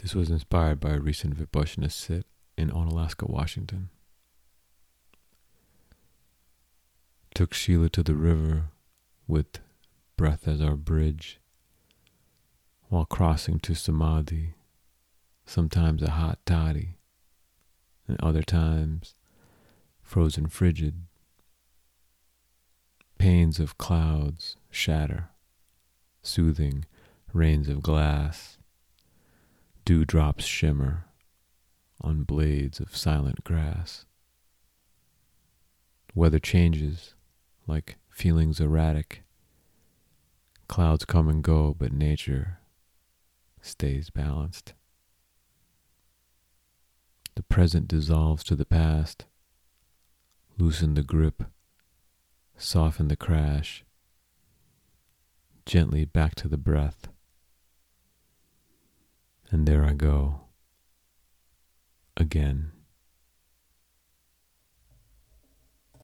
This was inspired by a recent Vipassana sit in Onalaska, Washington. Took Sila to the river with breath as our bridge while crossing to Samadhi, sometimes a hot toddy, and other times frozen frigid. Panes of clouds shatter, soothing rains of glass Dewdrops shimmer on blades of silent grass. Weather changes like feelings erratic. Clouds come and go, but nature stays balanced. The present dissolves to the past. Loosen the grip, soften the crash, gently back to the breath. And there I go again.